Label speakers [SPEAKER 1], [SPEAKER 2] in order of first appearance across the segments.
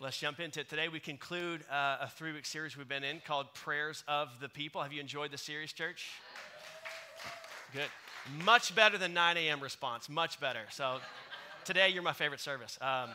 [SPEAKER 1] Let's jump into it. Today, we conclude uh, a three week series we've been in called Prayers of the People. Have you enjoyed the series, church? Good. Much better than 9 a.m. response. Much better. So, today, you're my favorite service. Um,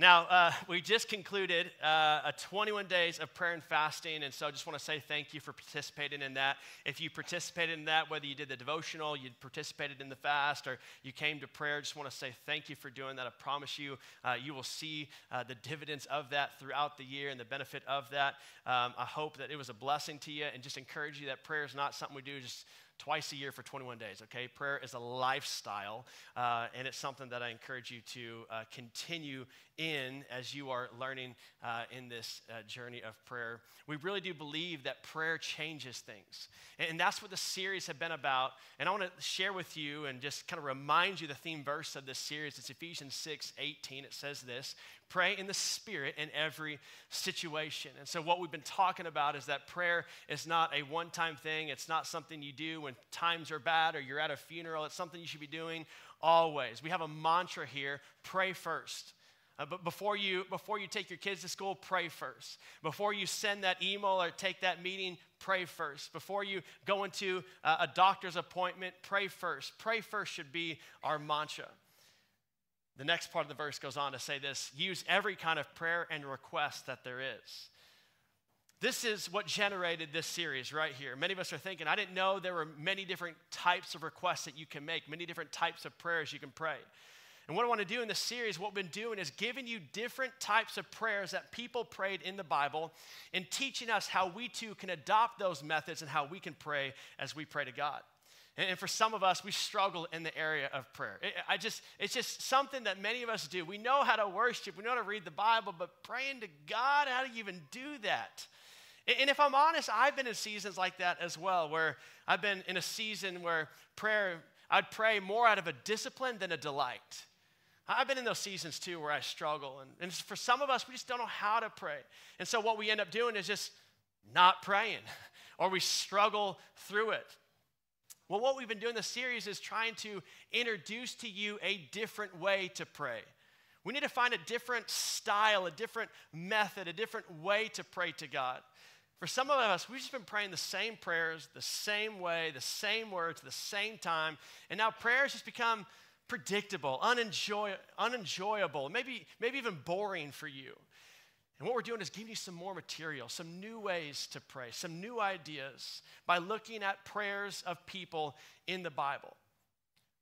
[SPEAKER 1] now, uh, we just concluded uh, a 21 days of prayer and fasting, and so I just want to say thank you for participating in that. If you participated in that, whether you did the devotional, you participated in the fast, or you came to prayer, just want to say thank you for doing that. I promise you, uh, you will see uh, the dividends of that throughout the year and the benefit of that. Um, I hope that it was a blessing to you, and just encourage you that prayer is not something we do just twice a year for 21 days, okay? Prayer is a lifestyle, uh, and it's something that I encourage you to uh, continue in as you are learning uh, in this uh, journey of prayer. We really do believe that prayer changes things. And, and that's what the series have been about. And I want to share with you and just kind of remind you the theme verse of this series. It's Ephesians 6 18. It says this Pray in the Spirit in every situation. And so, what we've been talking about is that prayer is not a one time thing. It's not something you do when times are bad or you're at a funeral. It's something you should be doing always. We have a mantra here pray first. Uh, but before you, before you take your kids to school, pray first. Before you send that email or take that meeting, pray first. Before you go into uh, a doctor's appointment, pray first. Pray first should be our mantra. The next part of the verse goes on to say this use every kind of prayer and request that there is. This is what generated this series right here. Many of us are thinking, I didn't know there were many different types of requests that you can make, many different types of prayers you can pray. And what I want to do in this series, what we've been doing is giving you different types of prayers that people prayed in the Bible and teaching us how we too can adopt those methods and how we can pray as we pray to God. And for some of us, we struggle in the area of prayer. I just, it's just something that many of us do. We know how to worship, we know how to read the Bible, but praying to God, how do you even do that? And if I'm honest, I've been in seasons like that as well, where I've been in a season where prayer, I'd pray more out of a discipline than a delight. I've been in those seasons too where I struggle. And, and for some of us, we just don't know how to pray. And so what we end up doing is just not praying, or we struggle through it. Well, what we've been doing this series is trying to introduce to you a different way to pray. We need to find a different style, a different method, a different way to pray to God. For some of us, we've just been praying the same prayers, the same way, the same words, the same time, and now prayers just become predictable, unenjoy, unenjoyable, maybe, maybe even boring for you. And what we're doing is giving you some more material, some new ways to pray, some new ideas by looking at prayers of people in the Bible.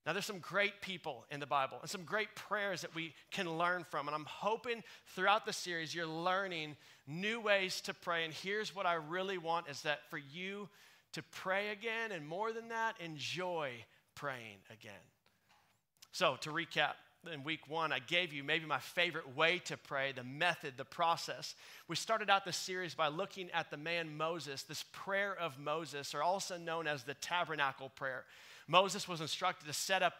[SPEAKER 1] Now, there's some great people in the Bible and some great prayers that we can learn from. And I'm hoping throughout the series you're learning new ways to pray. And here's what I really want is that for you to pray again, and more than that, enjoy praying again. So, to recap, in week one, I gave you maybe my favorite way to pray, the method, the process. We started out this series by looking at the man Moses, this prayer of Moses, or also known as the tabernacle prayer. Moses was instructed to set up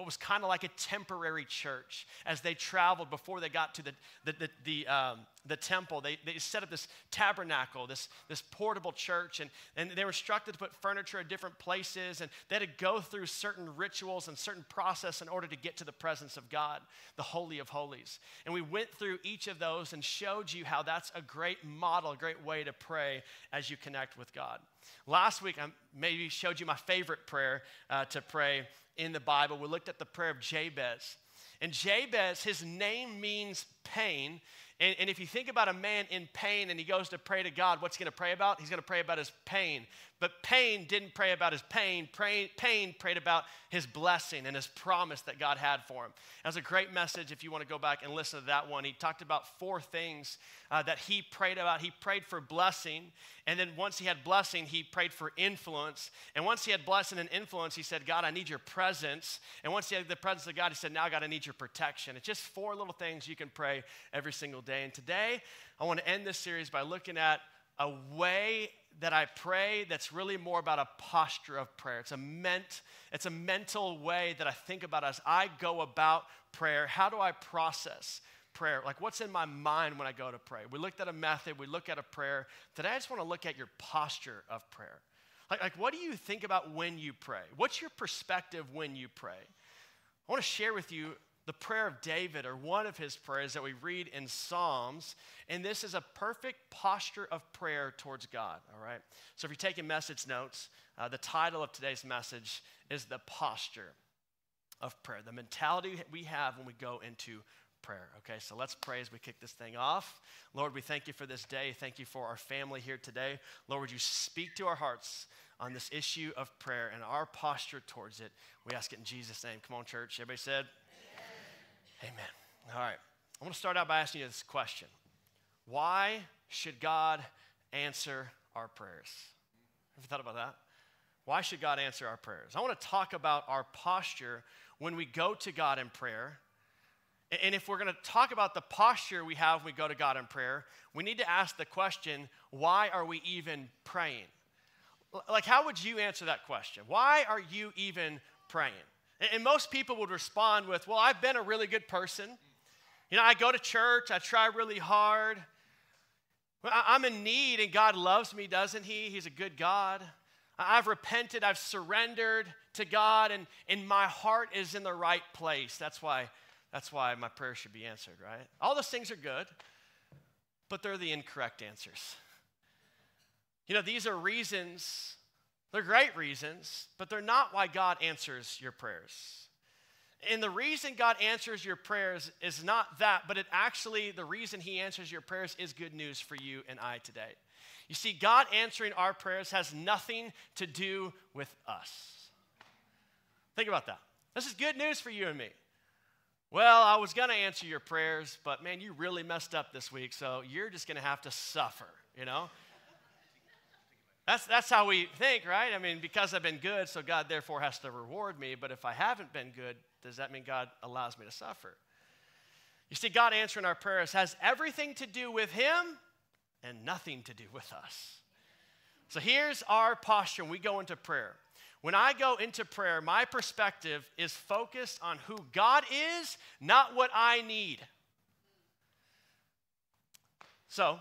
[SPEAKER 1] what was kind of like a temporary church as they traveled before they got to the, the, the, the, um, the temple. They, they set up this tabernacle, this, this portable church, and, and they were instructed to put furniture in different places, and they had to go through certain rituals and certain process in order to get to the presence of God, the Holy of Holies. And we went through each of those and showed you how that's a great model, a great way to pray as you connect with God. Last week, I maybe showed you my favorite prayer uh, to pray in the Bible. We looked at the prayer of Jabez. And Jabez, his name means pain. And, and, if you think about a man in pain and he goes to pray to God, what's he going to pray about? He's going to pray about his pain. But pain didn't pray about his pain. Pain, prayed about his blessing and his promise that God had for him. That was a great message if you want to go back and listen to that one. He talked about four things uh, that he prayed about. He prayed for blessing. And then once he had blessing, he prayed for influence. And once he had blessing and influence, he said, God, I need your presence. And once he had the presence of God, he said, Now, God, I need your protection. It's just four little things you can pray every single day. And today, I want to end this series by looking at a way that I pray that's really more about a posture of prayer. It's a ment, it's a mental way that I think about as I go about prayer. How do I process prayer? Like what's in my mind when I go to pray? We looked at a method, we look at a prayer. Today I just want to look at your posture of prayer. Like, like what do you think about when you pray? What's your perspective when you pray? I want to share with you the prayer of David or one of his prayers that we read in Psalms. And this is a perfect posture of prayer towards God, all right? So if you're taking message notes, uh, the title of today's message is The Posture of Prayer, the mentality we have when we go into prayer. Okay, so let's pray as we kick this thing off. Lord, we thank you for this day. Thank you for our family here today. Lord, would you speak to our hearts on this issue of prayer and our posture towards it? We ask it in Jesus' name. Come on, church. Everybody said, Amen. All right. I want to start out by asking you this question Why should God answer our prayers? Have you thought about that? Why should God answer our prayers? I want to talk about our posture when we go to God in prayer and if we're going to talk about the posture we have when we go to God in prayer, we need to ask the question why are we even praying? Like, how would you answer that question? Why are you even praying? And most people would respond with, Well, I've been a really good person. You know, I go to church, I try really hard. I'm in need, and God loves me, doesn't He? He's a good God. I've repented, I've surrendered to God, and, and my heart is in the right place. That's why that's why my prayer should be answered, right? All those things are good, but they're the incorrect answers. You know, these are reasons, they're great reasons, but they're not why God answers your prayers. And the reason God answers your prayers is not that, but it actually, the reason He answers your prayers is good news for you and I today. You see, God answering our prayers has nothing to do with us. Think about that. This is good news for you and me. Well, I was going to answer your prayers, but man, you really messed up this week, so you're just going to have to suffer, you know? That's, that's how we think, right? I mean, because I've been good, so God therefore has to reward me. But if I haven't been good, does that mean God allows me to suffer? You see, God answering our prayers has everything to do with Him and nothing to do with us. So here's our posture when we go into prayer. When I go into prayer, my perspective is focused on who God is, not what I need. So,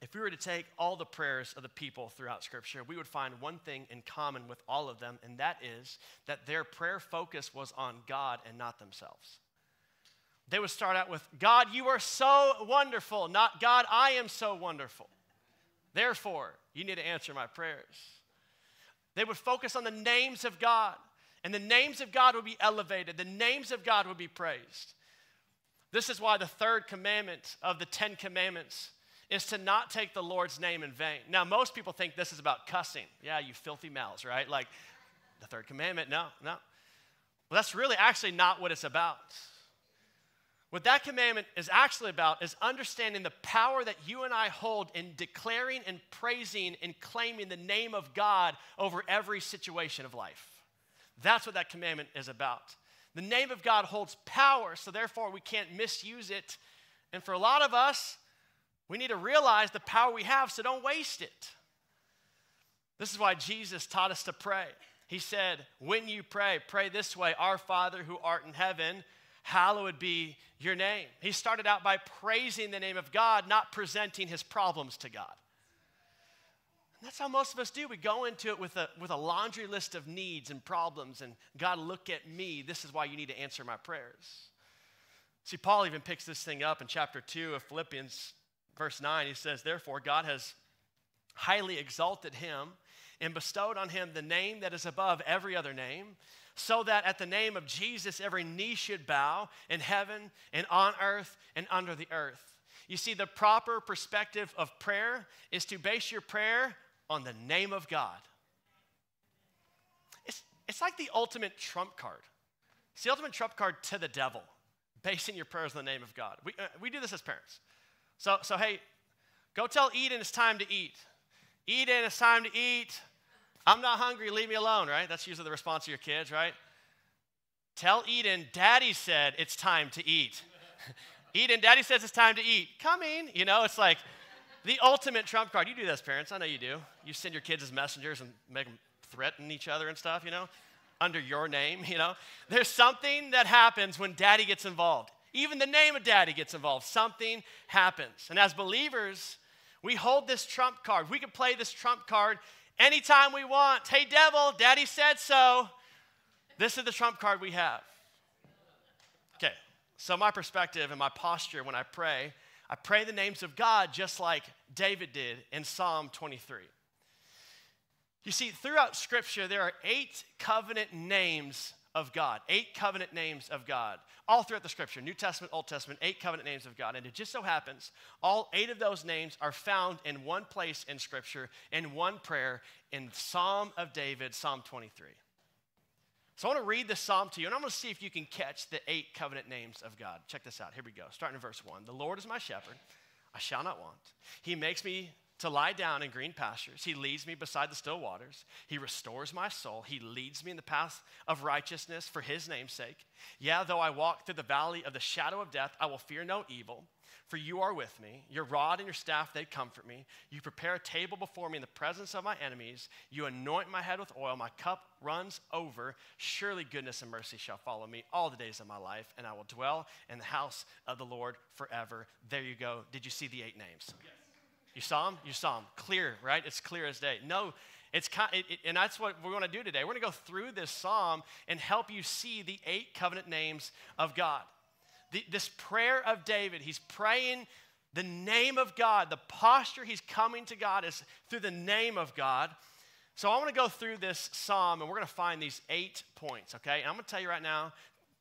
[SPEAKER 1] if we were to take all the prayers of the people throughout Scripture, we would find one thing in common with all of them, and that is that their prayer focus was on God and not themselves. They would start out with, God, you are so wonderful, not God, I am so wonderful. Therefore, you need to answer my prayers. They would focus on the names of God, and the names of God would be elevated, the names of God would be praised. This is why the third commandment of the Ten Commandments is to not take the Lord's name in vain. Now, most people think this is about cussing. Yeah, you filthy mouths, right? Like the third commandment. No, no. Well, that's really actually not what it's about. What that commandment is actually about is understanding the power that you and I hold in declaring and praising and claiming the name of God over every situation of life. That's what that commandment is about. The name of God holds power, so therefore we can't misuse it. And for a lot of us, we need to realize the power we have, so don't waste it. This is why Jesus taught us to pray. He said, When you pray, pray this way Our Father who art in heaven, hallowed be your name. He started out by praising the name of God, not presenting his problems to God. And that's how most of us do. We go into it with a, with a laundry list of needs and problems, and God, look at me. This is why you need to answer my prayers. See, Paul even picks this thing up in chapter 2 of Philippians, verse 9. He says, Therefore, God has highly exalted him and bestowed on him the name that is above every other name so that at the name of Jesus, every knee should bow in heaven and on earth and under the earth. You see, the proper perspective of prayer is to base your prayer on the name of God. It's, it's like the ultimate trump card. It's the ultimate trump card to the devil, basing your prayers on the name of God. We, uh, we do this as parents. So, so, hey, go tell Eden it's time to eat. Eden, it's time to eat. I'm not hungry, leave me alone, right? That's usually the response of your kids, right? Tell Eden, Daddy said it's time to eat. Eden, Daddy says it's time to eat. Coming. You know, it's like the ultimate trump card. You do this, parents. I know you do. You send your kids as messengers and make them threaten each other and stuff, you know, under your name, you know. There's something that happens when Daddy gets involved. Even the name of Daddy gets involved. Something happens. And as believers, we hold this trump card. We can play this trump card anytime we want. Hey, devil, daddy said so. This is the trump card we have. Okay, so my perspective and my posture when I pray, I pray the names of God just like David did in Psalm 23. You see, throughout Scripture, there are eight covenant names of God, eight covenant names of God, all throughout the Scripture New Testament, Old Testament, eight covenant names of God. And it just so happens, all eight of those names are found in one place in Scripture, in one prayer, in Psalm of David, Psalm 23. So I want to read this psalm to you, and I'm going to see if you can catch the eight covenant names of God. Check this out. Here we go. Starting in verse 1. The Lord is my shepherd, I shall not want. He makes me to lie down in green pastures. He leads me beside the still waters. He restores my soul. He leads me in the path of righteousness for his name's sake. Yeah, though I walk through the valley of the shadow of death, I will fear no evil, for you are with me. Your rod and your staff, they comfort me. You prepare a table before me in the presence of my enemies. You anoint my head with oil. My cup runs over. Surely goodness and mercy shall follow me all the days of my life, and I will dwell in the house of the Lord forever. There you go. Did you see the eight names? Yes. You saw them? You saw them. Clear, right? It's clear as day. No, it's kind, it, it, and that's what we're going to do today. We're going to go through this psalm and help you see the eight covenant names of God. The, this prayer of David, he's praying the name of God. The posture he's coming to God is through the name of God. So I want to go through this psalm and we're going to find these eight points, okay? And I'm going to tell you right now,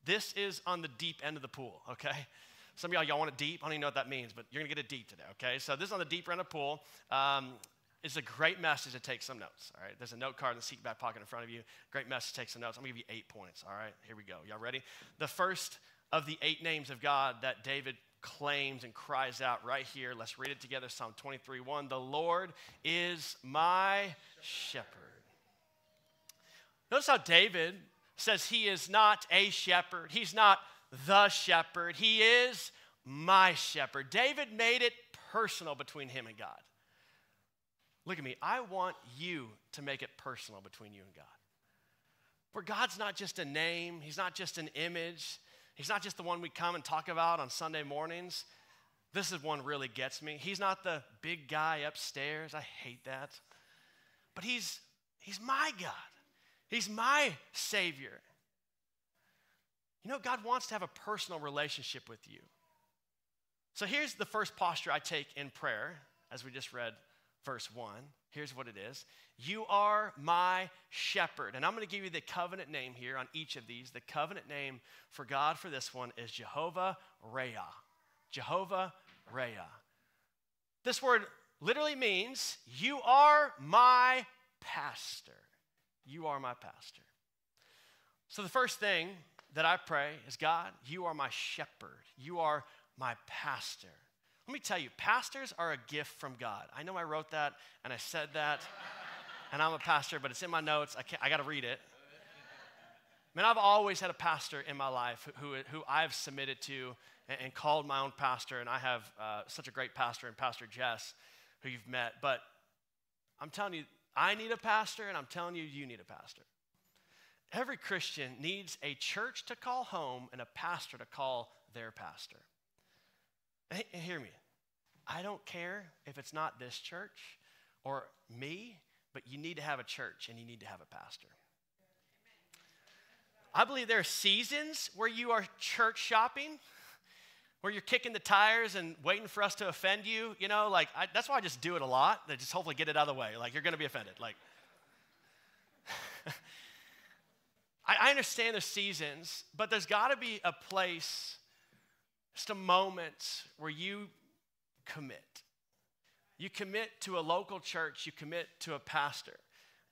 [SPEAKER 1] this is on the deep end of the pool, okay? Some of y'all, y'all want it deep. I don't even know what that means, but you're going to get it deep today, okay? So this is on the deep end of pool. Um, it's a great message to take some notes, all right? There's a note card in the seat back pocket in front of you. Great message to take some notes. I'm going to give you eight points, all right? Here we go. Y'all ready? The first of the eight names of God that David claims and cries out right here. Let's read it together Psalm 23 1. The Lord is my shepherd. Notice how David says he is not a shepherd, he's not the shepherd. He is my shepherd. David made it personal between him and God. Look at me. I want you to make it personal between you and God. Where God's not just a name, He's not just an image, He's not just the one we come and talk about on Sunday mornings. This is one really gets me. He's not the big guy upstairs. I hate that. But He's, he's my God, He's my Savior. You know, God wants to have a personal relationship with you. So here's the first posture I take in prayer, as we just read verse 1. Here's what it is You are my shepherd. And I'm going to give you the covenant name here on each of these. The covenant name for God for this one is Jehovah Ra'ah. Jehovah Ra'ah. This word literally means, You are my pastor. You are my pastor. So the first thing that I pray is God, you are my shepherd. You are my pastor. Let me tell you, pastors are a gift from God. I know I wrote that and I said that, and I'm a pastor, but it's in my notes. I, I got to read it. I mean, I've always had a pastor in my life who, who I've submitted to and, and called my own pastor, and I have uh, such a great pastor and Pastor Jess, who you've met. But I'm telling you, I need a pastor, and I'm telling you, you need a pastor. Every Christian needs a church to call home and a pastor to call their pastor. And hear me. I don't care if it's not this church or me, but you need to have a church and you need to have a pastor. I believe there are seasons where you are church shopping, where you're kicking the tires and waiting for us to offend you. You know, like I, that's why I just do it a lot. To just hopefully get it out of the way. Like you're going to be offended. Like I, I understand the seasons, but there's got to be a place, just a moment where you commit. You commit to a local church, you commit to a pastor.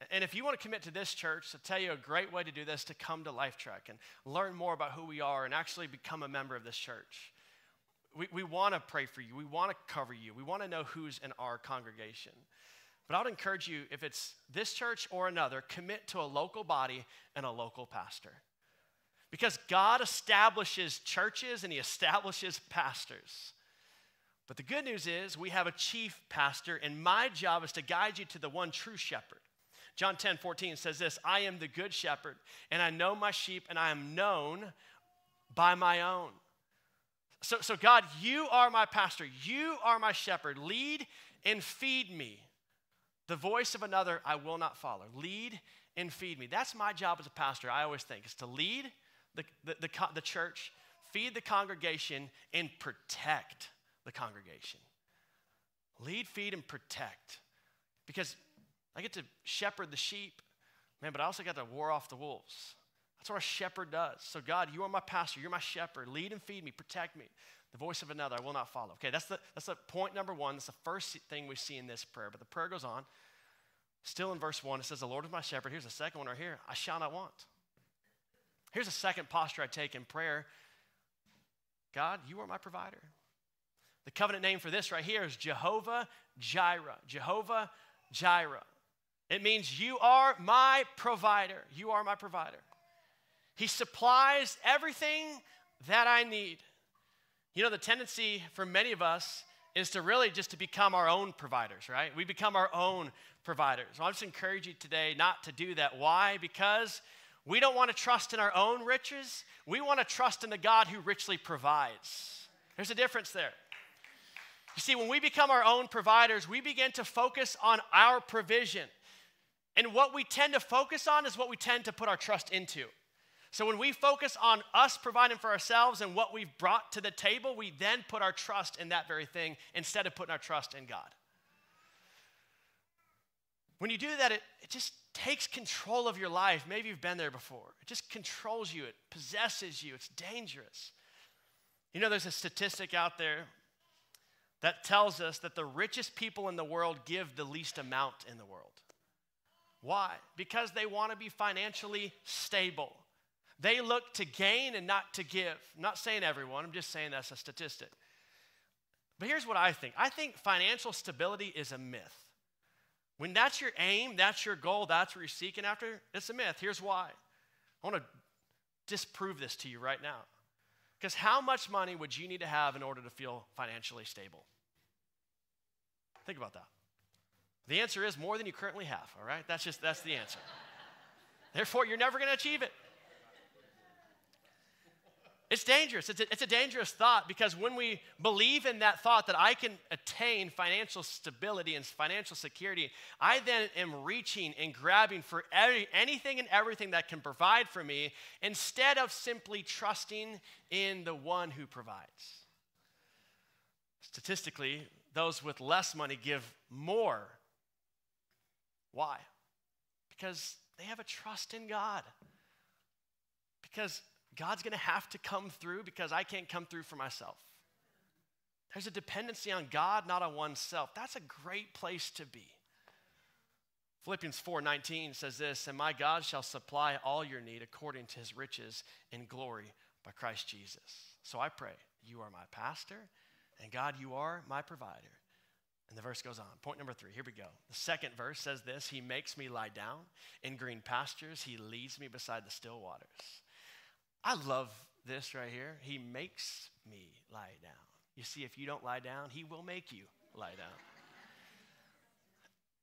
[SPEAKER 1] And if you want to commit to this church, I'll tell you a great way to do this to come to LifeTrek and learn more about who we are and actually become a member of this church. We, we want to pray for you. We want to cover you. We want to know who's in our congregation. But I would encourage you, if it's this church or another, commit to a local body and a local pastor. Because God establishes churches and He establishes pastors. But the good news is we have a chief pastor, and my job is to guide you to the one true shepherd. John 10 14 says this I am the good shepherd, and I know my sheep, and I am known by my own. So, so God, you are my pastor, you are my shepherd. Lead and feed me. The voice of another I will not follow. Lead and feed me. That's my job as a pastor, I always think, is to lead the, the, the, the church, feed the congregation, and protect the congregation. Lead, feed, and protect. Because I get to shepherd the sheep, man, but I also got to war off the wolves. That's what a shepherd does. So, God, you are my pastor. You're my shepherd. Lead and feed me, protect me. The voice of another I will not follow. Okay, that's the, that's the point number one. That's the first thing we see in this prayer. But the prayer goes on. Still in verse one, it says, The Lord is my shepherd. Here's the second one right here I shall not want. Here's a second posture I take in prayer God, you are my provider. The covenant name for this right here is Jehovah Jireh. Jehovah Jireh. It means you are my provider. You are my provider. He supplies everything that I need. You know, the tendency for many of us is to really just to become our own providers, right? We become our own providers. Well, I just encourage you today not to do that. Why? Because we don't want to trust in our own riches. We want to trust in the God who richly provides. There's a difference there. You see, when we become our own providers, we begin to focus on our provision. And what we tend to focus on is what we tend to put our trust into. So when we focus on us providing for ourselves and what we've brought to the table, we then put our trust in that very thing instead of putting our trust in God. When you do that, it, it just takes control of your life. Maybe you've been there before. It just controls you, it possesses you, it's dangerous. You know, there's a statistic out there that tells us that the richest people in the world give the least amount in the world. Why? Because they want to be financially stable. They look to gain and not to give. I'm not saying everyone, I'm just saying that's a statistic. But here's what I think I think financial stability is a myth. When that's your aim, that's your goal, that's what you're seeking after, it's a myth. Here's why. I want to disprove this to you right now. Because how much money would you need to have in order to feel financially stable? Think about that. The answer is more than you currently have, all right? That's just that's the answer. Therefore, you're never going to achieve it. It's dangerous. It's a, it's a dangerous thought because when we believe in that thought that I can attain financial stability and financial security, I then am reaching and grabbing for every, anything and everything that can provide for me instead of simply trusting in the one who provides. Statistically, those with less money give more. Why? Because they have a trust in God. Because God's going to have to come through because I can't come through for myself. There's a dependency on God, not on oneself. That's a great place to be. Philippians 4:19 says this, "And my God shall supply all your need according to his riches in glory by Christ Jesus." So I pray, you are my pastor, and God, you are my provider. And the verse goes on. Point number three, here we go. The second verse says this He makes me lie down in green pastures, He leads me beside the still waters. I love this right here. He makes me lie down. You see, if you don't lie down, He will make you lie down.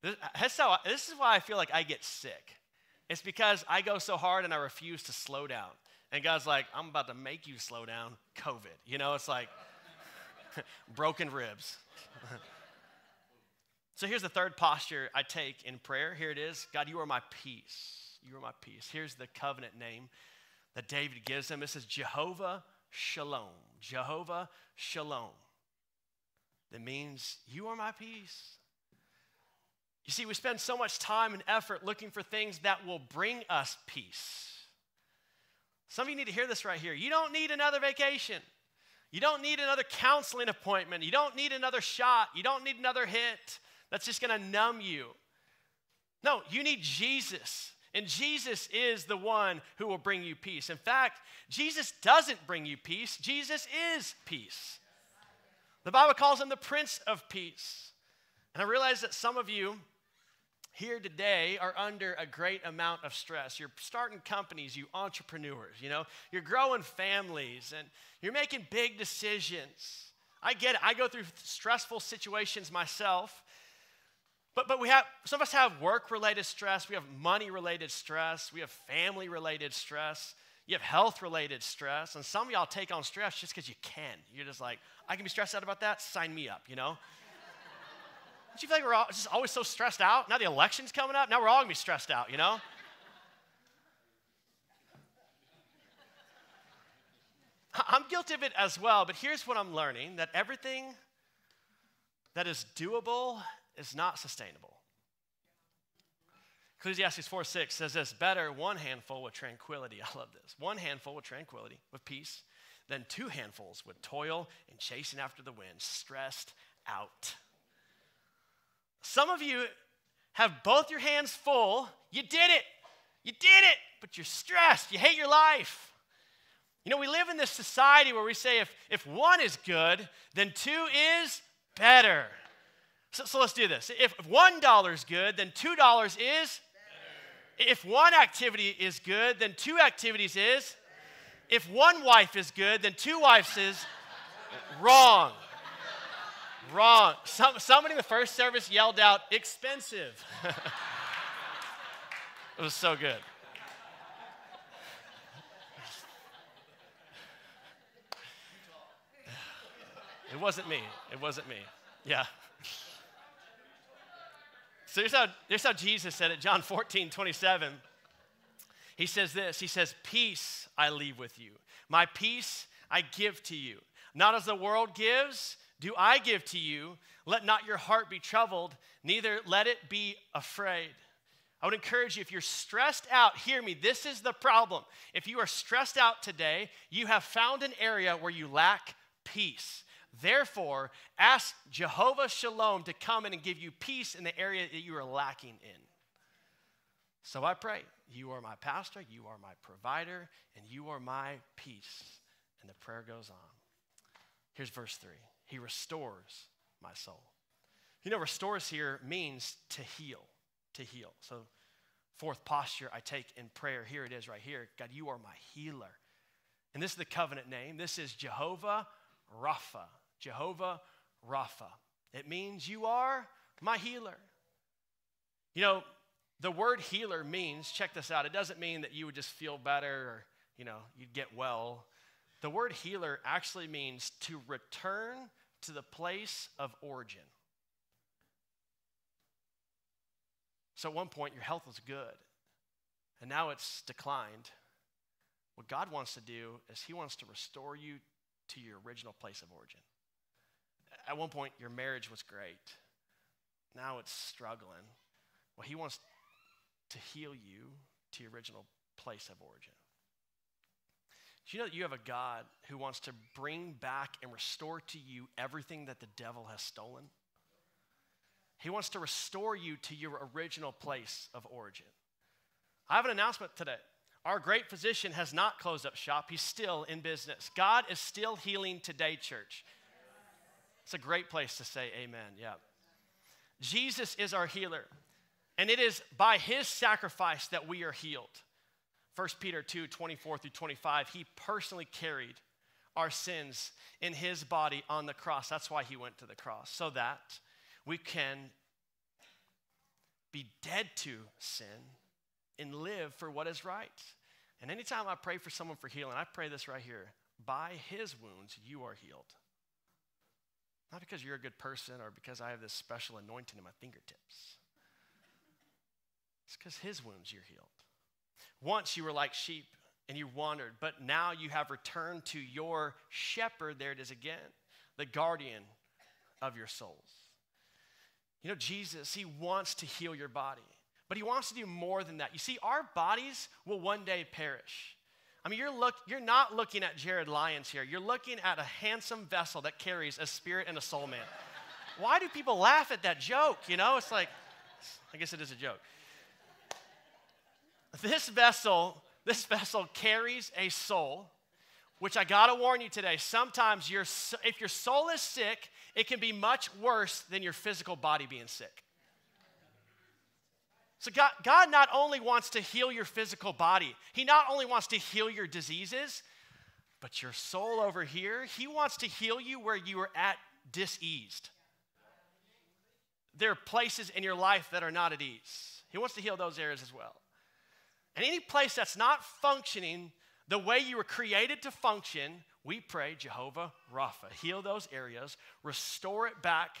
[SPEAKER 1] This, uh, how, this is why I feel like I get sick. It's because I go so hard and I refuse to slow down. And God's like, I'm about to make you slow down. COVID. You know, it's like broken ribs. so here's the third posture I take in prayer. Here it is God, you are my peace. You are my peace. Here's the covenant name that David gives him. It says, Jehovah Shalom. Jehovah Shalom. That means, You are my peace. You see, we spend so much time and effort looking for things that will bring us peace. Some of you need to hear this right here. You don't need another vacation. You don't need another counseling appointment. You don't need another shot. You don't need another hit that's just going to numb you. No, you need Jesus. And Jesus is the one who will bring you peace. In fact, Jesus doesn't bring you peace, Jesus is peace. The Bible calls him the Prince of Peace. And I realize that some of you here today are under a great amount of stress. You're starting companies, you entrepreneurs, you know, you're growing families and you're making big decisions. I get it. I go through stressful situations myself. But, but we have, some of us have work related stress, we have money related stress, we have family related stress, you have health related stress, and some of y'all take on stress just because you can. You're just like, I can be stressed out about that, sign me up, you know? Don't you feel like we're all just always so stressed out? Now the election's coming up, now we're all gonna be stressed out, you know? I'm guilty of it as well, but here's what I'm learning that everything that is doable is not sustainable. Ecclesiastes 4 6 says this better one handful with tranquility. I love this. One handful with tranquility, with peace, than two handfuls with toil and chasing after the wind, stressed out. Some of you have both your hands full. You did it. You did it, but you're stressed. You hate your life. You know, we live in this society where we say if, if one is good, then two is better. So, so let's do this. If $1 is good, then $2 is if one activity is good, then two activities is. If one wife is good, then two wives is wrong. Wrong. Some, somebody in the first service yelled out, expensive. it was so good. It wasn't me. It wasn't me. Yeah. So here's how, here's how Jesus said it, John 14, 27. He says this He says, Peace I leave with you. My peace I give to you. Not as the world gives, do I give to you. Let not your heart be troubled, neither let it be afraid. I would encourage you, if you're stressed out, hear me, this is the problem. If you are stressed out today, you have found an area where you lack peace. Therefore, ask Jehovah Shalom to come in and give you peace in the area that you are lacking in. So I pray, you are my pastor, you are my provider, and you are my peace. And the prayer goes on. Here's verse 3 He restores my soul. You know, restores here means to heal, to heal. So, fourth posture I take in prayer, here it is right here God, you are my healer. And this is the covenant name. This is Jehovah Rapha. Jehovah Rapha. It means you are my healer. You know, the word healer means, check this out, it doesn't mean that you would just feel better or, you know, you'd get well. The word healer actually means to return to the place of origin. So at one point, your health was good, and now it's declined. What God wants to do is He wants to restore you to your original place of origin. At one point, your marriage was great. Now it's struggling. Well, He wants to heal you to your original place of origin. Do you know that you have a God who wants to bring back and restore to you everything that the devil has stolen? He wants to restore you to your original place of origin. I have an announcement today. Our great physician has not closed up shop, he's still in business. God is still healing today, church. It's a great place to say amen. Yeah. Jesus is our healer, and it is by his sacrifice that we are healed. 1 Peter 2 24 through 25, he personally carried our sins in his body on the cross. That's why he went to the cross, so that we can be dead to sin and live for what is right. And anytime I pray for someone for healing, I pray this right here by his wounds, you are healed. Not because you're a good person or because I have this special anointing in my fingertips. It's because his wounds you're healed. Once you were like sheep and you wandered, but now you have returned to your shepherd. There it is again, the guardian of your souls. You know, Jesus, he wants to heal your body, but he wants to do more than that. You see, our bodies will one day perish. I mean, you're, look, you're not looking at Jared Lyons here. You're looking at a handsome vessel that carries a spirit and a soul man. Why do people laugh at that joke? You know, it's like, I guess it is a joke. This vessel, this vessel carries a soul, which I gotta warn you today. Sometimes your, if your soul is sick, it can be much worse than your physical body being sick. So, God, God not only wants to heal your physical body, He not only wants to heal your diseases, but your soul over here, He wants to heal you where you are at diseased. There are places in your life that are not at ease. He wants to heal those areas as well. And any place that's not functioning the way you were created to function, we pray, Jehovah Rapha, heal those areas, restore it back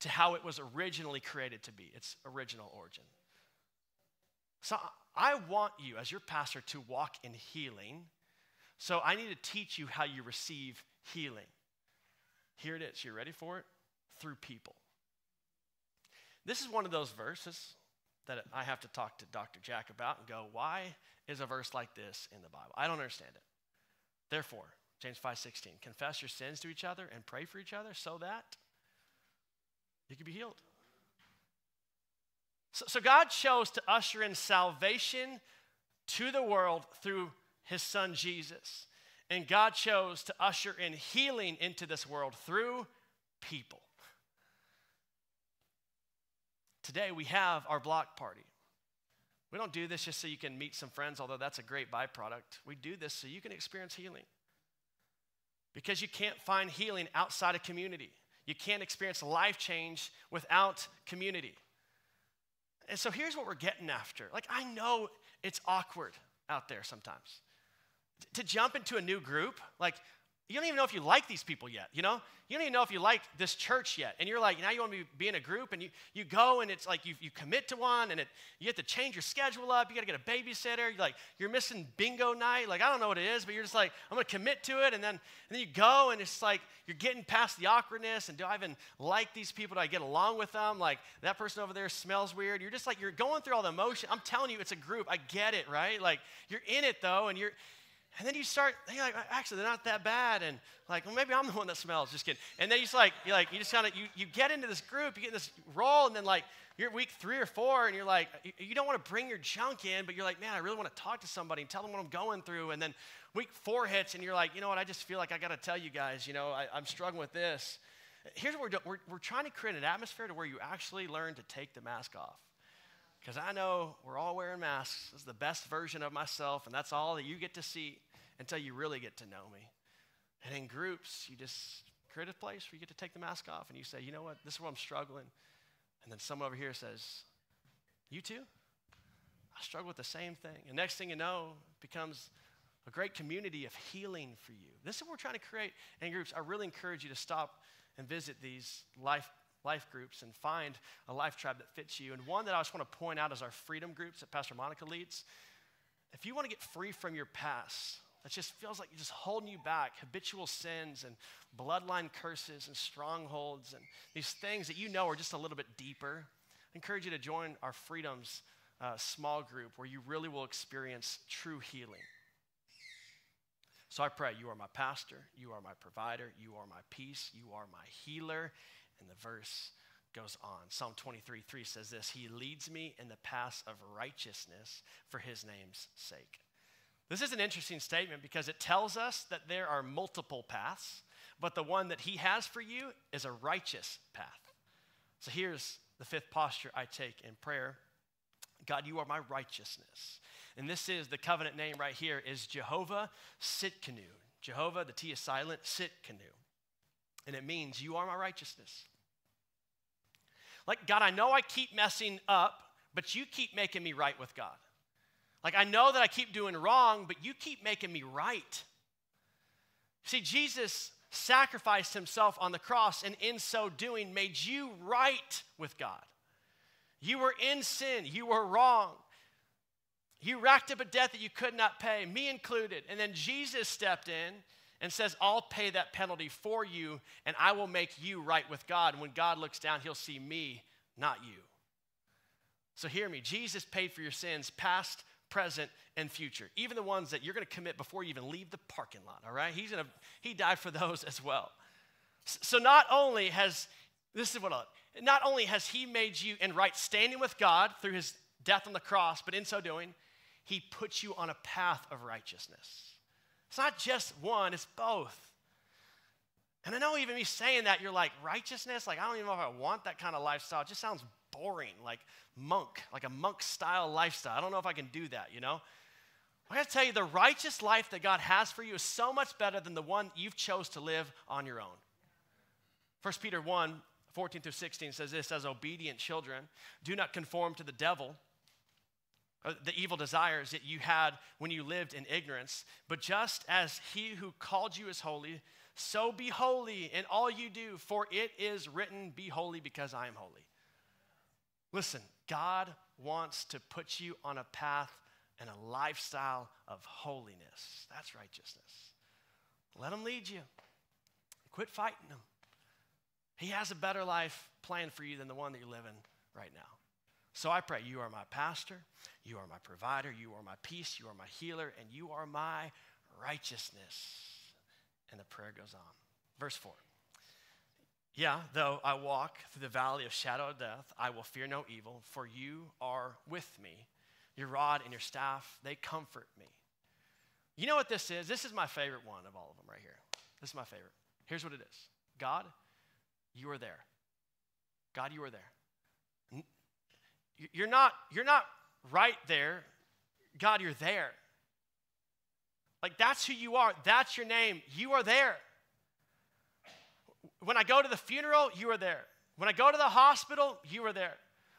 [SPEAKER 1] to how it was originally created to be, its original origin. So I want you, as your pastor, to walk in healing So I need to teach you how you receive healing. Here it is. You ready for it? Through people. This is one of those verses that I have to talk to Dr. Jack about and go, why is a verse like this in the Bible? I don't understand it. Therefore, James 5:16, confess your sins to each other and pray for each other so that you can be healed. So, so God chose to usher in salvation to the world through his son Jesus. And God chose to usher in healing into this world through people. Today we have our block party. We don't do this just so you can meet some friends, although that's a great byproduct. We do this so you can experience healing. Because you can't find healing outside of community. You can't experience life change without community. And so here's what we're getting after. Like, I know it's awkward out there sometimes. to jump into a new group, like, you don't even know if you like these people yet, you know? You don't even know if you like this church yet. And you're like, now you want to be, be in a group, and you, you go, and it's like you, you commit to one, and it, you have to change your schedule up. You got to get a babysitter. You're like, you're missing bingo night. Like, I don't know what it is, but you're just like, I'm going to commit to it. And then, and then you go, and it's like you're getting past the awkwardness. And do I even like these people? Do I get along with them? Like, that person over there smells weird. You're just like, you're going through all the emotion. I'm telling you, it's a group. I get it, right? Like, you're in it, though, and you're, and then you start, you're like, actually, they're not that bad. And like, well, maybe I'm the one that smells. Just kidding. And then you just like, you like, you just kind of, you, you get into this group, you get in this role, and then like, you're week three or four, and you're like, you, you don't want to bring your junk in, but you're like, man, I really want to talk to somebody and tell them what I'm going through. And then week four hits, and you're like, you know what, I just feel like I got to tell you guys, you know, I, I'm struggling with this. Here's what we're doing we're, we're trying to create an atmosphere to where you actually learn to take the mask off. Because I know we're all wearing masks. This is the best version of myself, and that's all that you get to see until you really get to know me. And in groups, you just create a place where you get to take the mask off and you say, you know what, this is where I'm struggling. And then someone over here says, You too? I struggle with the same thing. And next thing you know, it becomes a great community of healing for you. This is what we're trying to create in groups. I really encourage you to stop and visit these life, life groups and find a life tribe that fits you. And one that I just want to point out is our freedom groups that Pastor Monica leads. If you want to get free from your past, that just feels like you're just holding you back habitual sins and bloodline curses and strongholds and these things that you know are just a little bit deeper. I encourage you to join our Freedoms uh, small group where you really will experience true healing. So I pray, you are my pastor, you are my provider, you are my peace, you are my healer. And the verse goes on. Psalm 23 3 says this He leads me in the paths of righteousness for his name's sake. This is an interesting statement because it tells us that there are multiple paths, but the one that He has for you is a righteous path. So here's the fifth posture I take in prayer God, you are my righteousness. And this is the covenant name right here is Jehovah Tsidkenu. Jehovah, the T is silent, Tsidkenu. And it means you are my righteousness. Like, God, I know I keep messing up, but you keep making me right with God. Like, I know that I keep doing wrong, but you keep making me right. See, Jesus sacrificed himself on the cross, and in so doing, made you right with God. You were in sin, you were wrong. You racked up a debt that you could not pay, me included. And then Jesus stepped in and says, I'll pay that penalty for you, and I will make you right with God. And when God looks down, he'll see me, not you. So hear me Jesus paid for your sins, past, present, and future. Even the ones that you're going to commit before you even leave the parking lot, all right? He's gonna, he died for those as well. So not only has, this is what I, not only has he made you in right standing with God through his death on the cross, but in so doing, he puts you on a path of righteousness. It's not just one, it's both. And I know even me saying that, you're like, righteousness? Like, I don't even know if I want that kind of lifestyle. It just sounds boring, like monk, like a monk style lifestyle. I don't know if I can do that, you know? I gotta tell you, the righteous life that God has for you is so much better than the one you've chose to live on your own. 1 Peter 1, 14 through 16 says this as obedient children, do not conform to the devil, Uh, the evil desires that you had when you lived in ignorance, but just as he who called you is holy, so be holy in all you do, for it is written, Be holy because I am holy. Listen, God wants to put you on a path and a lifestyle of holiness. That's righteousness. Let him lead you. Quit fighting him. He has a better life planned for you than the one that you're living right now. So I pray, you are my pastor, you are my provider, you are my peace, you are my healer, and you are my righteousness. And the prayer goes on. Verse 4. Yeah, though I walk through the valley of shadow of death, I will fear no evil, for you are with me. Your rod and your staff, they comfort me. You know what this is? This is my favorite one of all of them right here. This is my favorite. Here's what it is God, you are there. God, you are there. You're not, you're not right there. God, you're there. Like that's who you are. That's your name. You are there. When I go to the funeral, you are there. When I go to the hospital, you are there.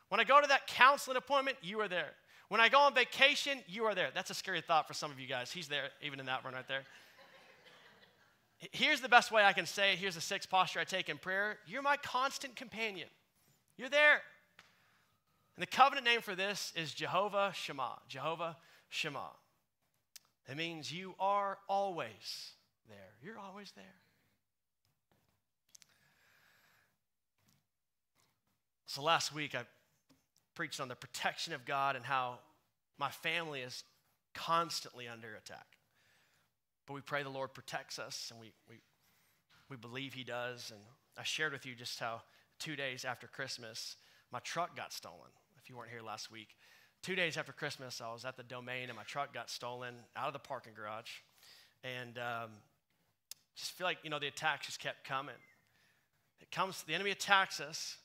[SPEAKER 1] When I go to that counseling appointment, you are there. When I go on vacation, you are there. That's a scary thought for some of you guys. He's there, even in that one right there. Here's the best way I can say it. Here's the sixth posture I take in prayer. You're my constant companion. You're there. And the covenant name for this is Jehovah Shammah. Jehovah Shammah. It means you are always there. You're always there. So last week I preached on the protection of God and how my family is constantly under attack. But we pray the Lord protects us, and we, we, we believe He does. And I shared with you just how two days after Christmas, my truck got stolen. If you weren't here last week, two days after Christmas, I was at the domain, and my truck got stolen out of the parking garage. And um, just feel like, you know, the attacks just kept coming. It comes, the enemy attacks us.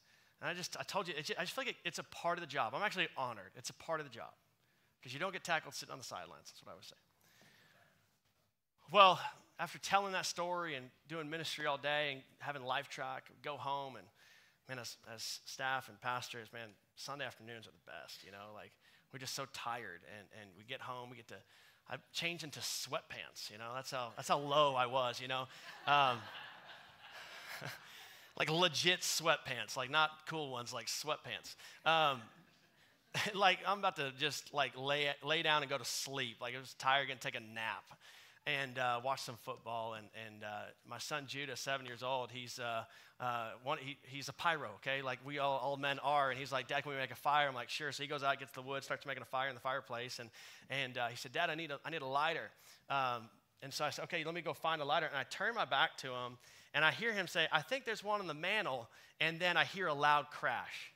[SPEAKER 1] And I just, I told you, I just feel like it's a part of the job. I'm actually honored. It's a part of the job. Because you don't get tackled sitting on the sidelines. That's what I would say. Well, after telling that story and doing ministry all day and having life track, go home and man, as, as staff and pastors, man, Sunday afternoons are the best, you know, like we're just so tired and, and we get home, we get to, I change into sweatpants, you know, that's how, that's how low I was, you know. Um, like legit sweatpants, like not cool ones, like sweatpants. Um, like I'm about to just like lay, lay down and go to sleep. Like I was tired, gonna take a nap and uh, watch some football. And, and uh, my son Judah, seven years old, he's, uh, uh, one, he, he's a pyro, okay? Like we all, all men are. And he's like, Dad, can we make a fire? I'm like, sure. So he goes out, gets the wood, starts making a fire in the fireplace. And, and uh, he said, Dad, I need a, I need a lighter. Um, and so I said, okay, let me go find a lighter. And I turn my back to him, and I hear him say, I think there's one on the mantle. And then I hear a loud crash.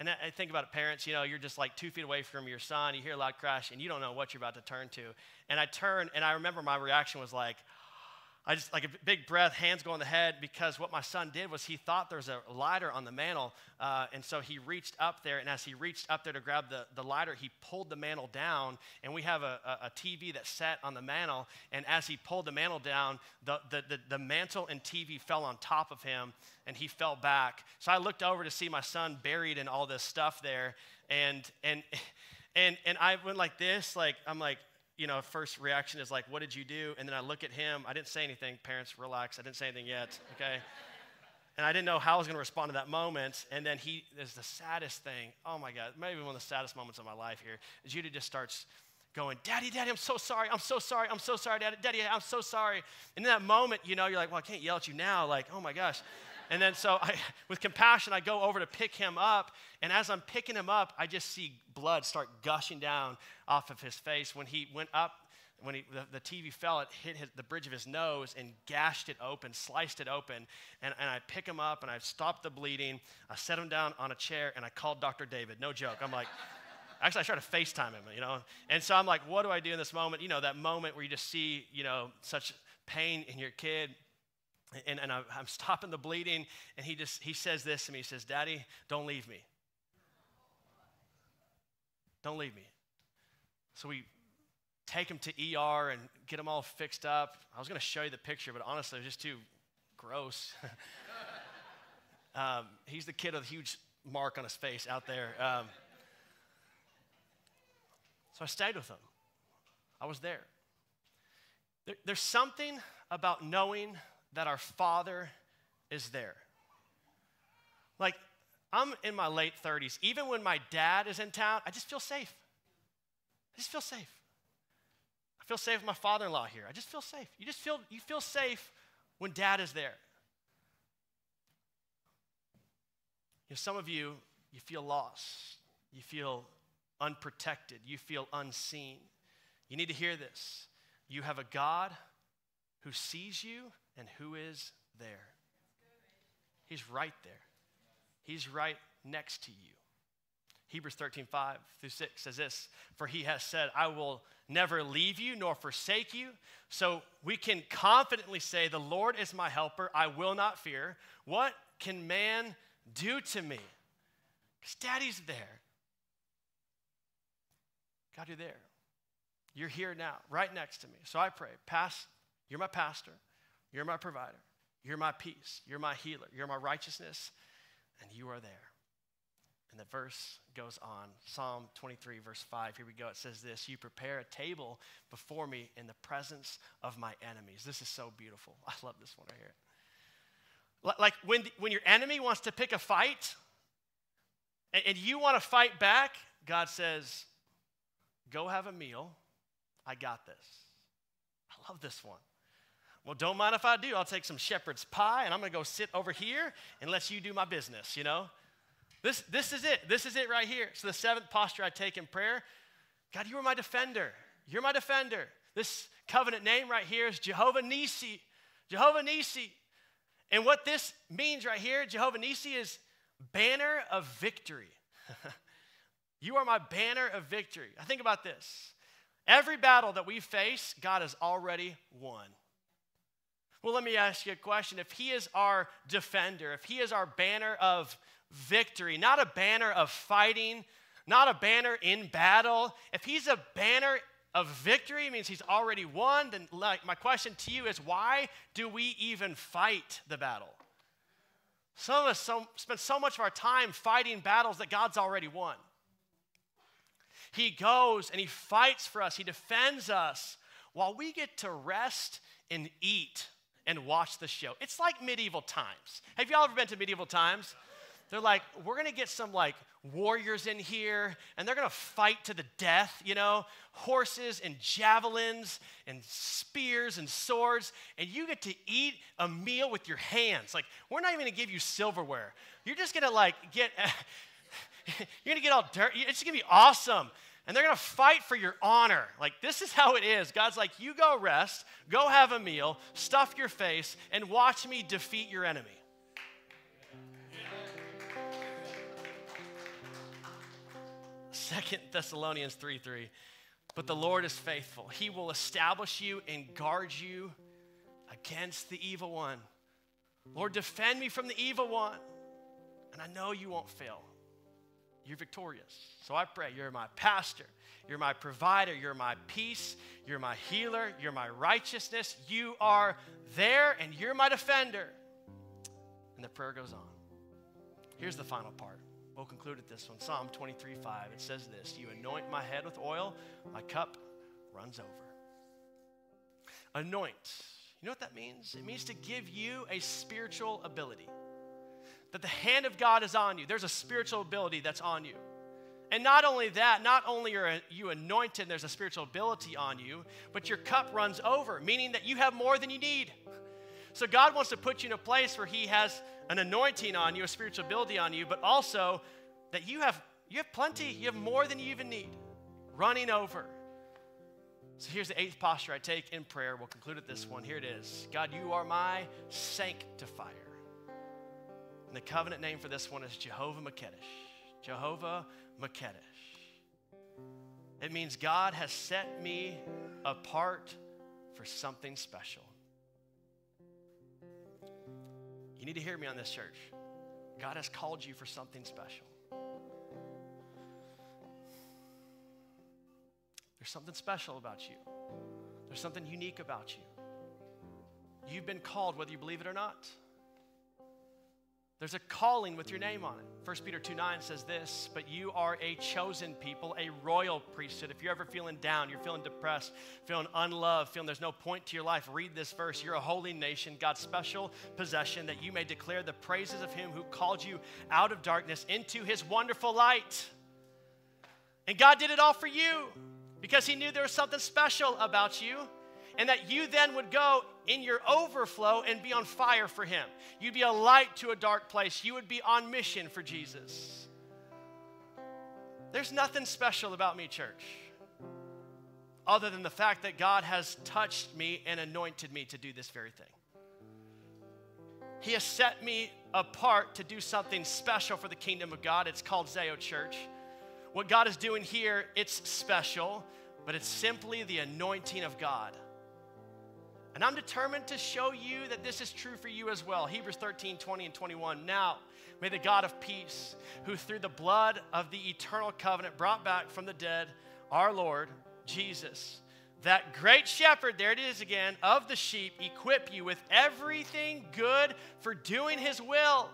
[SPEAKER 1] And I think about it, parents, you know, you're just like two feet away from your son, you hear a loud crash, and you don't know what you're about to turn to. And I turn, and I remember my reaction was like, I just like a big breath, hands go on the head, because what my son did was he thought there was a lighter on the mantle. Uh, and so he reached up there, and as he reached up there to grab the, the lighter, he pulled the mantle down. And we have a, a, a TV that sat on the mantle. And as he pulled the mantle down, the, the, the, the mantle and TV fell on top of him, and he fell back. So I looked over to see my son buried in all this stuff there. And, and, and, and I went like this, like, I'm like, you know, first reaction is like, what did you do? And then I look at him. I didn't say anything. Parents, relax. I didn't say anything yet, okay? and I didn't know how I was going to respond to that moment. And then he is the saddest thing. Oh my God, maybe one of the saddest moments of my life here. Judah just starts going, Daddy, Daddy, I'm so sorry. I'm so sorry. I'm so sorry, Daddy. Daddy, I'm so sorry. And in that moment, you know, you're like, well, I can't yell at you now. Like, oh my gosh. And then so I, with compassion, I go over to pick him up. And as I'm picking him up, I just see blood start gushing down off of his face. When he went up, when he, the, the TV fell, it hit his, the bridge of his nose and gashed it open, sliced it open. And, and I pick him up and I stopped the bleeding. I set him down on a chair and I called Dr. David. No joke. I'm like, actually, I tried to FaceTime him, you know. And so I'm like, what do I do in this moment? You know, that moment where you just see, you know, such pain in your kid and, and I'm stopping the bleeding, and he just he says this to me. He says, "Daddy, don't leave me. Don't leave me." So we take him to ER and get him all fixed up. I was going to show you the picture, but honestly, it was just too gross. um, he's the kid with a huge mark on his face out there. Um, so I stayed with him. I was there. there. There's something about knowing that our Father is there. Like, I'm in my late 30s. Even when my dad is in town, I just feel safe. I just feel safe. I feel safe with my father-in-law here. I just feel safe. You just feel you feel safe when dad is there. You know, some of you, you feel lost. You feel unprotected. You feel unseen. You need to hear this. You have a God who sees you and who is there. He's right there. He's right next to you. Hebrews 13, 5 through 6 says this For he has said, I will never leave you nor forsake you. So we can confidently say, The Lord is my helper. I will not fear. What can man do to me? Because daddy's there. God, you're there. You're here now, right next to me. So I pray, Pass, you're my pastor, you're my provider, you're my peace, you're my healer, you're my righteousness, and you are there. And the verse goes on. Psalm 23, verse 5. Here we go. It says this You prepare a table before me in the presence of my enemies. This is so beautiful. I love this one right here. Like when, when your enemy wants to pick a fight and, and you want to fight back, God says, Go have a meal. I got this. I love this one. Well, don't mind if I do. I'll take some shepherd's pie and I'm going to go sit over here and let you do my business, you know? This, this is it. This is it right here. So, the seventh posture I take in prayer God, you are my defender. You're my defender. This covenant name right here is Jehovah Nisi. Jehovah Nisi. And what this means right here, Jehovah Nisi, is banner of victory. you are my banner of victory. I think about this. Every battle that we face, God has already won. Well, let me ask you a question. If He is our defender, if He is our banner of victory, not a banner of fighting, not a banner in battle, if He's a banner of victory, means He's already won, then like, my question to you is why do we even fight the battle? Some of us so, spend so much of our time fighting battles that God's already won. He goes and He fights for us, He defends us while we get to rest and eat and watch the show. It's like medieval times. Have y'all ever been to medieval times? They're like, we're gonna get some like warriors in here and they're gonna fight to the death, you know, horses and javelins and spears and swords, and you get to eat a meal with your hands. Like, we're not even gonna give you silverware. You're just gonna like get, you're gonna get all dirty. It's gonna be awesome and they're going to fight for your honor. Like, this is how it is. God's like, you go rest, go have a meal, stuff your face, and watch me defeat your enemy. Second Thessalonians 3 3. But the Lord is faithful. He will establish you and guard you against the evil one. Lord, defend me from the evil one. And I know you won't fail you're victorious. So I pray you're my pastor, you're my provider, you're my peace, you're my healer, you're my righteousness. You are there and you're my defender. And the prayer goes on. Here's the final part. We'll conclude at this one. Psalm 23 5. It says this You anoint my head with oil, my cup runs over. Anoint. You know what that means? It means to give you a spiritual ability that the hand of God is on you. There's a spiritual ability that's on you. And not only that, not only are you anointed, there's a spiritual ability on you, but your cup runs over, meaning that you have more than you need. So God wants to put you in a place where He has an anointing on you, a spiritual ability on you, but also that you have you have plenty, you have more than you even need, running over. So here's the eighth posture I take in prayer. We'll conclude at this one. Here it is God, you are my sanctifier. And the covenant name for this one is Jehovah Makedesh. Jehovah Makedesh. It means God has set me apart for something special. You need to hear me on this, church. God has called you for something special. There's something special about you, there's something unique about you. You've been called, whether you believe it or not. There's a calling with your name on it. 1 Peter 2 9 says this, but you are a chosen people, a royal priesthood. If you're ever feeling down, you're feeling depressed, feeling unloved, feeling there's no point to your life, read this verse. You're a holy nation, God's special possession, that you may declare the praises of Him who called you out of darkness into His wonderful light. And God did it all for you. because he knew there was something special about you and that you then would go in your overflow and be on fire for him. You'd be a light to a dark place. You would be on mission for Jesus. There's nothing special about me, church, other than the fact that God has touched me and anointed me to do this very thing. He has set me apart to do something special for the kingdom of God. It's called Zeo Church. What God is doing here, it's special, but it's simply the anointing of God. And I'm determined to show you that this is true for you as well. Hebrews 13, 20, and 21. Now, may the God of peace, who through the blood of the eternal covenant brought back from the dead our Lord Jesus, that great shepherd, there it is again, of the sheep, equip you with everything good for doing his will.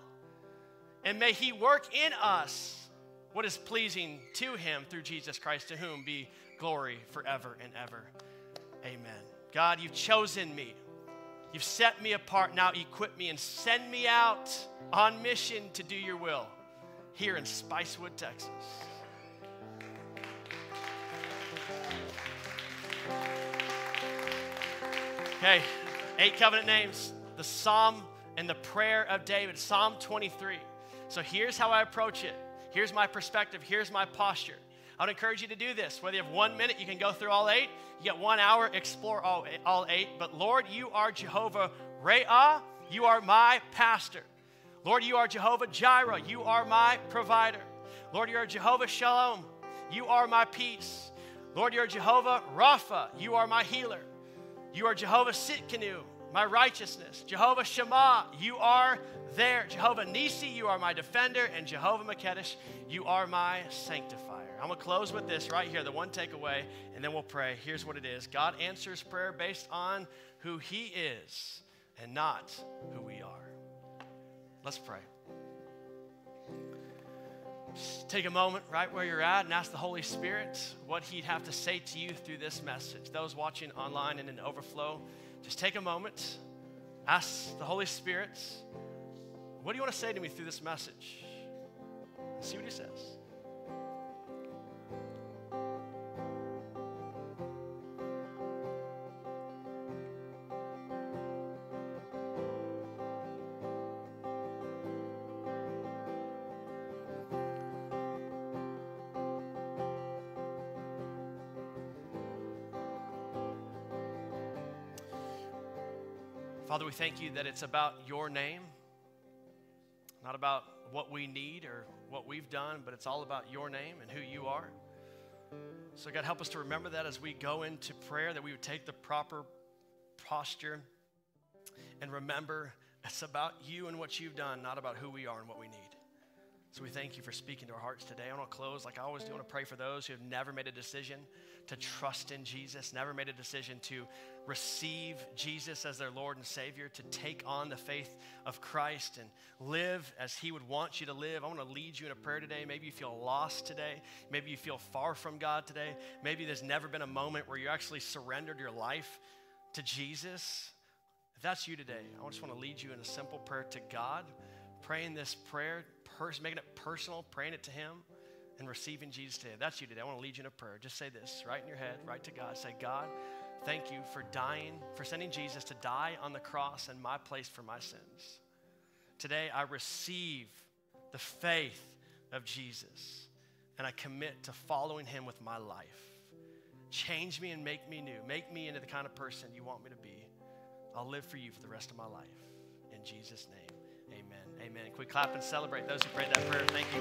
[SPEAKER 1] And may he work in us what is pleasing to him through Jesus Christ, to whom be glory forever and ever. Amen. God, you've chosen me. You've set me apart. Now equip me and send me out on mission to do your will here in Spicewood, Texas. Okay, eight covenant names, the Psalm and the prayer of David, Psalm 23. So here's how I approach it. Here's my perspective. Here's my posture. I would encourage you to do this. Whether you have one minute, you can go through all eight. You get one hour, explore all, all eight. But Lord, you are Jehovah Re'ah. You are my pastor. Lord, you are Jehovah Jireh. You are my provider. Lord, you are Jehovah Shalom. You are my peace. Lord, you are Jehovah Rapha. You are my healer. You are Jehovah Tsidkenu, my righteousness. Jehovah Shammah, you are there. Jehovah Nisi, you are my defender. And Jehovah Makedesh, you are my sanctifier. I'm going to close with this right here, the one takeaway, and then we'll pray. Here's what it is God answers prayer based on who He is and not who we are. Let's pray. Take a moment right where you're at and ask the Holy Spirit what He'd have to say to you through this message. Those watching online and in overflow, just take a moment, ask the Holy Spirit, what do you want to say to me through this message? See what He says. Father, we thank you that it's about your name, not about what we need or what we've done, but it's all about your name and who you are. So, God, help us to remember that as we go into prayer, that we would take the proper posture and remember it's about you and what you've done, not about who we are and what we need. So we thank you for speaking to our hearts today. I want to close like I always do. I want to pray for those who have never made a decision to trust in Jesus, never made a decision to receive Jesus as their Lord and Savior, to take on the faith of Christ and live as He would want you to live. I want to lead you in a prayer today. Maybe you feel lost today. Maybe you feel far from God today. Maybe there's never been a moment where you actually surrendered your life to Jesus. If that's you today, I just want to lead you in a simple prayer to God, praying this prayer pers- making it personal, praying it to Him, and receiving Jesus today. That's you today. I want to lead you in a prayer. Just say this right in your head, right to God. Say, God, thank you for dying, for sending Jesus to die on the cross in my place for my sins. Today, I receive the faith of Jesus, and I commit to following Him with my life. Change me and make me new. Make me into the kind of person you want me to be. I'll live for you for the rest of my life. In Jesus' name. Amen. Quick clap and celebrate those who prayed that prayer. Thank you.